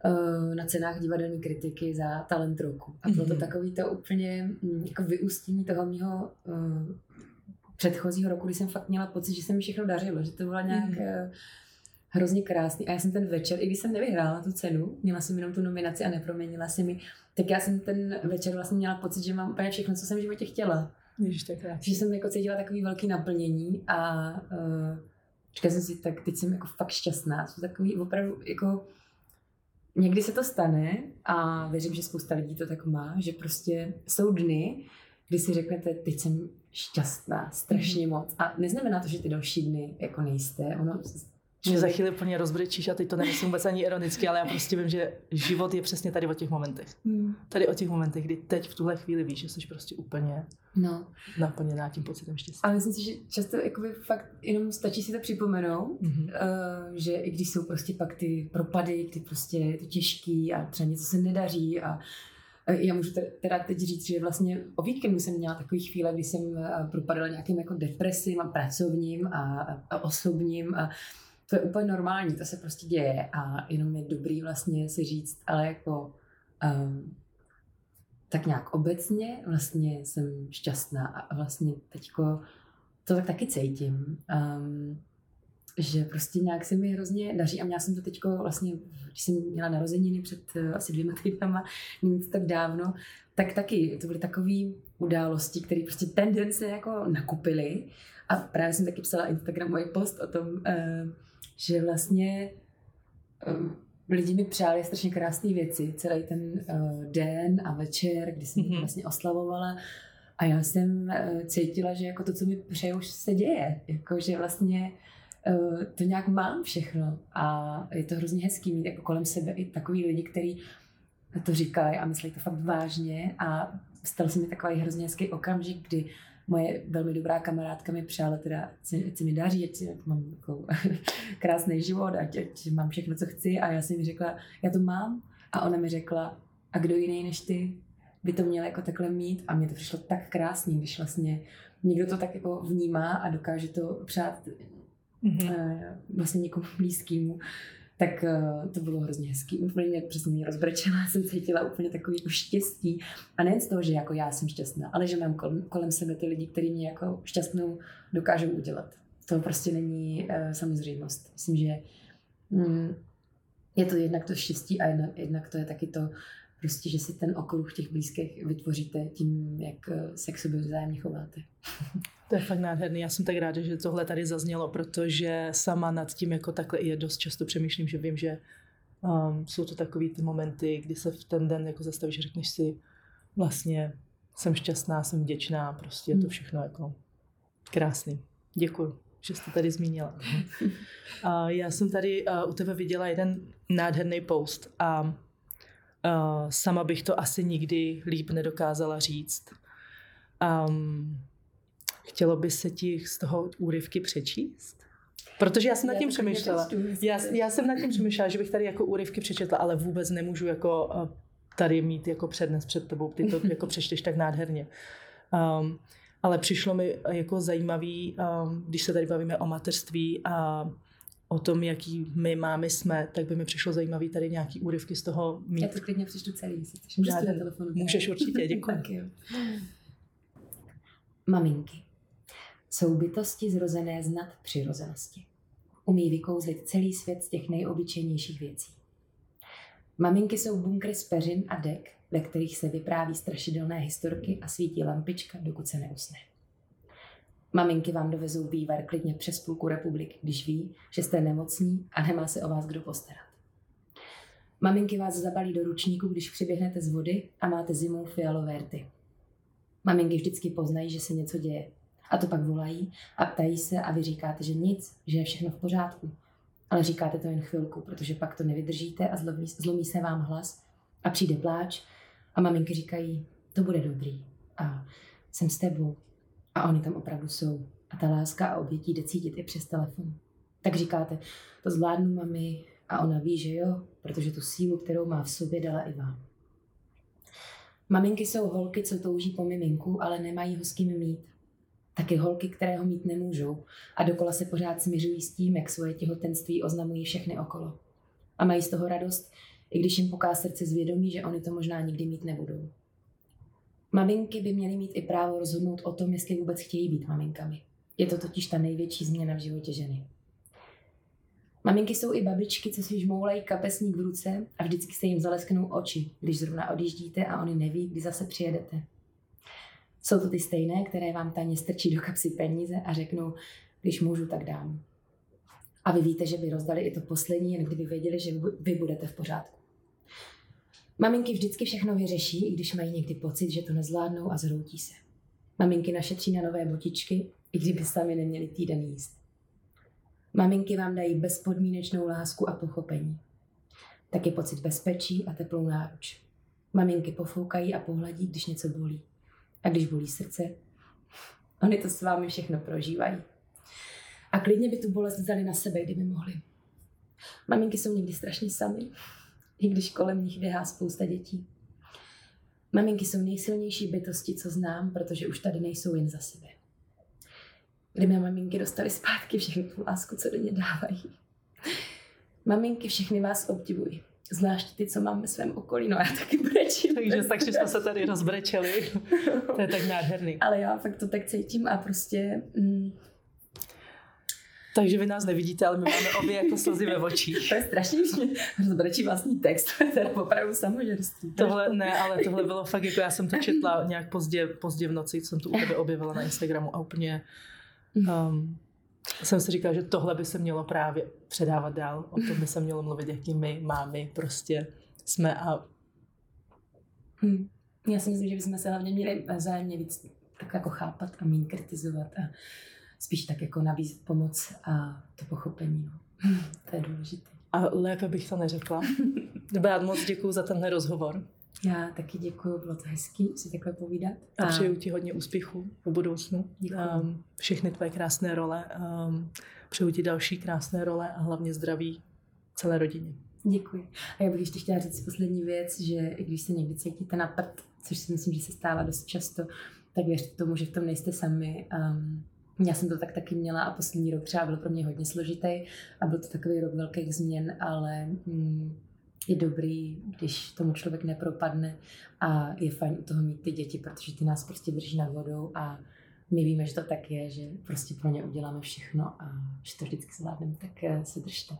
eh, na cenách divadelní kritiky za talent roku. A bylo to mhm. takový to úplně mm, jako vyústění toho mého uh, předchozího roku, kdy jsem fakt měla pocit, že se mi všechno dařilo, že to bylo nějak mm-hmm. hrozně krásný. A já jsem ten večer, i když jsem nevyhrála tu cenu, měla jsem jenom tu nominaci a neproměnila se mi, tak já jsem ten večer vlastně měla pocit, že mám úplně všechno, co jsem v životě chtěla. Ježiš, tak Že jsem jako cítila takový velký naplnění a uh, říkala jsem si, tak teď jsem jako fakt šťastná. Jsou takový opravdu jako někdy se to stane a věřím, že spousta lidí to tak má, že prostě jsou dny, kdy si řeknete, teď jsem šťastná, strašně moc. A neznamená to, že ty další dny jako nejste. Ono že za chvíli plně rozbrečíš a teď to nemyslím vůbec ani ironicky, ale já prostě vím, že život je přesně tady o těch momentech. Hmm. Tady o těch momentech, kdy teď v tuhle chvíli víš, že jsi prostě úplně no. naplněná tím pocitem štěstí. Ale myslím si, že často jakoby fakt jenom stačí si to připomenout, mm-hmm. uh, že i když jsou prostě pak ty propady, kdy prostě je to těžký a třeba něco se nedaří a já můžu teda teď říct, že vlastně o víkendu jsem měla takový chvíle, kdy jsem eh, propadala nějakým jako depresím a pracovním a, a osobním a to je úplně normální, to se prostě děje a jenom je dobrý vlastně si říct, ale jako um, tak nějak obecně vlastně jsem šťastná a vlastně teďko to tak taky cítím. Um, že prostě nějak se mi hrozně daří a měla jsem to teďko vlastně, když jsem měla narozeniny před uh, asi dvěma týdnama, není to tak dávno, tak taky to byly takové události, které prostě ten den se jako nakupily a právě jsem taky psala Instagramový post o tom, uh, že vlastně um, lidi mi přáli strašně krásné věci celý ten den a večer, kdy jsem mm-hmm. vlastně oslavovala a já jsem cítila, že jako to, co mi přeje, už se děje. Jako, že vlastně to nějak mám všechno a je to hrozně hezký mít jako kolem sebe i takový lidi, kteří to říkají a myslí to fakt vážně. A stal se mi takový hrozně hezký okamžik, kdy moje velmi dobrá kamarádka mi přála teda, ať se mi daří, ať mám jako (laughs) krásný život, ať, ať mám všechno, co chci. A já jsem mi řekla, já to mám. A ona mi řekla, a kdo jiný než ty by to měl jako takhle mít? A mně to přišlo tak krásný, když vlastně někdo to tak jako vnímá a dokáže to přát mm-hmm. vlastně někomu blízkému tak uh, to bylo hrozně hezký. Úplně mě přesně mě rozbrečela, (laughs) jsem cítila úplně takový jako štěstí. A nejen z toho, že jako já jsem šťastná, ale že mám kolem, kolem sebe ty lidi, kteří mě jako šťastnou dokážou udělat. To prostě není uh, samozřejmost. Myslím, že mm, je to jednak to štěstí a jednak, jednak to je taky to, prostě, že si ten okruh těch blízkých vytvoříte tím, jak eh, se k sobě vzájemně chováte. To je fakt nádherný. Já jsem tak ráda, že tohle tady zaznělo, protože sama nad tím jako takhle i dost často přemýšlím, že vím, že um, jsou to takový ty momenty, kdy se v ten den jako zastavíš, řekneš si vlastně jsem šťastná, jsem vděčná, prostě je to hmm. všechno jako krásný. Děkuji, že jste tady zmínila. (laughs) A já jsem tady uh, u tebe viděla jeden nádherný post a uh, sama bych to asi nikdy líp nedokázala říct. Um, Chtělo by se ti z toho úryvky přečíst? Protože já jsem nad tím přemýšlela. Já, já jsem nad tím přemýšlela, že bych tady jako úryvky přečetla, ale vůbec nemůžu jako eh, tady mít jako přednes před tebou. Ty to (laughs) jako přečteš tak nádherně. Um, ale přišlo mi jako zajímavý, um, když se tady bavíme o mateřství a o tom, jaký my mámy jsme, tak by mi přišlo zajímavý tady nějaký úryvky z toho mít. Já to klidně přečtu celý, jestli můžeš na telefonu. Můžeš určitě, (laughs) děkuji. tak jo. Maminky jsou bytosti zrozené z nadpřirozenosti. Umí vykouzlit celý svět z těch nejobyčejnějších věcí. Maminky jsou bunkry z peřin a dek, ve kterých se vypráví strašidelné historky a svítí lampička, dokud se neusne. Maminky vám dovezou vývar klidně přes půlku republiky, když ví, že jste nemocní a nemá se o vás kdo postarat. Maminky vás zabalí do ručníku, když přiběhnete z vody a máte zimou fialové rty. Maminky vždycky poznají, že se něco děje A to pak volají a ptají se a vy říkáte, že nic, že je všechno v pořádku. Ale říkáte to jen chvilku, protože pak to nevydržíte a zlomí, zlomí se vám hlas a přijde pláč a maminky říkají, to bude dobrý a jsem s tebou. A oni tam opravdu jsou. A ta láska a obětí jde cítit i přes telefon. Tak říkáte, to zvládnu mami a ona ví, že jo, protože tu sílu, kterou má v sobě, dala i vám. Maminky jsou holky, co touží po miminku, ale nemají ho s kým mít. Taky holky, které ho mít nemůžou a dokola se pořád směřují s tím, jak svoje těhotenství oznamují všechny okolo. A mají z toho radost, i když jim poká srdce zvědomí, že oni to možná nikdy mít nebudou. Maminky by měly mít i právo rozhodnout o tom, jestli vůbec chtějí být maminkami. Je to totiž ta největší změna v životě ženy. Maminky jsou i babičky, co si žmoulají kapesník v ruce a vždycky se jim zalesknou oči, když zrovna odjíždíte a oni neví, kdy zase přijedete. Jsou to ty stejné, které vám tajně strčí do kapsy peníze a řeknou, když můžu, tak dám. A vy víte, že by rozdali i to poslední, jen kdyby věděli, že vy budete v pořádku. Maminky vždycky všechno vyřeší, i když mají někdy pocit, že to nezvládnou a zhroutí se. Maminky našetří na nové botičky, i kdyby sami neměli týden jíst. Maminky vám dají bezpodmínečnou lásku a pochopení. Taky pocit bezpečí a teplou náruč. Maminky pofoukají a pohladí, když něco bolí. A když bolí srdce, (laughs) oni to s vámi všechno prožívají. A klidně by tu bolest vzali na sebe, kdyby mohli. Maminky jsou někdy strašně sami, i když kolem nich běhá spousta dětí. Maminky jsou nejsilnější bytosti, co znám, protože už tady nejsou jen za sebe. Kdyby maminky dostali zpátky všechnu tu lásku, co do ně dávají. Maminky všechny vás obdivují. Zvlášť ty, co mám ve svém okolí, no já taky brečím. Takže tak jsme se tady rozbrečeli. (laughs) to je tak nádherný. Ale já fakt to tak cítím a prostě... Mm, takže vy nás nevidíte, ale my máme obě jako slzy ve očích. to je strašně, rozbrečí vlastní text, to je opravdu samožerství. Tohle ne, ale tohle bylo fakt, jako já jsem to četla nějak pozdě, pozdě v noci, jsem to u tebe objevila na Instagramu a úplně um, jsem si říkala, že tohle by se mělo právě předávat dál, o tom by se mělo mluvit, jaký my mámy prostě jsme a... Hmm. Já si myslím, že bychom se hlavně měli vzájemně víc tak jako chápat a méně kritizovat a spíš tak jako nabízet pomoc a to pochopení. No. (laughs) to je důležité. A lépe bych to neřekla. Dobrá, moc děkuji za tenhle rozhovor. Já taky děkuji, bylo to hezký si takhle povídat. A, a přeju ti hodně úspěchů v budoucnu. Um, všechny tvoje krásné role. Um, přeju ti další krásné role a hlavně zdraví celé rodině. Děkuji. A já bych ještě chtěla říct poslední věc, že i když se někdy cítíte na prd, což si myslím, že se stává dost často, tak věřte tomu, že v tom nejste sami. Um, já jsem to tak taky měla a poslední rok třeba byl pro mě hodně složitý a byl to takový rok velkých změn, ale mm, je dobrý, když tomu člověk nepropadne a je fajn u toho mít ty děti, protože ty nás prostě drží nad vodou a my víme, že to tak je, že prostě pro ně uděláme všechno a že to vždycky zvládneme, tak eh, se držte.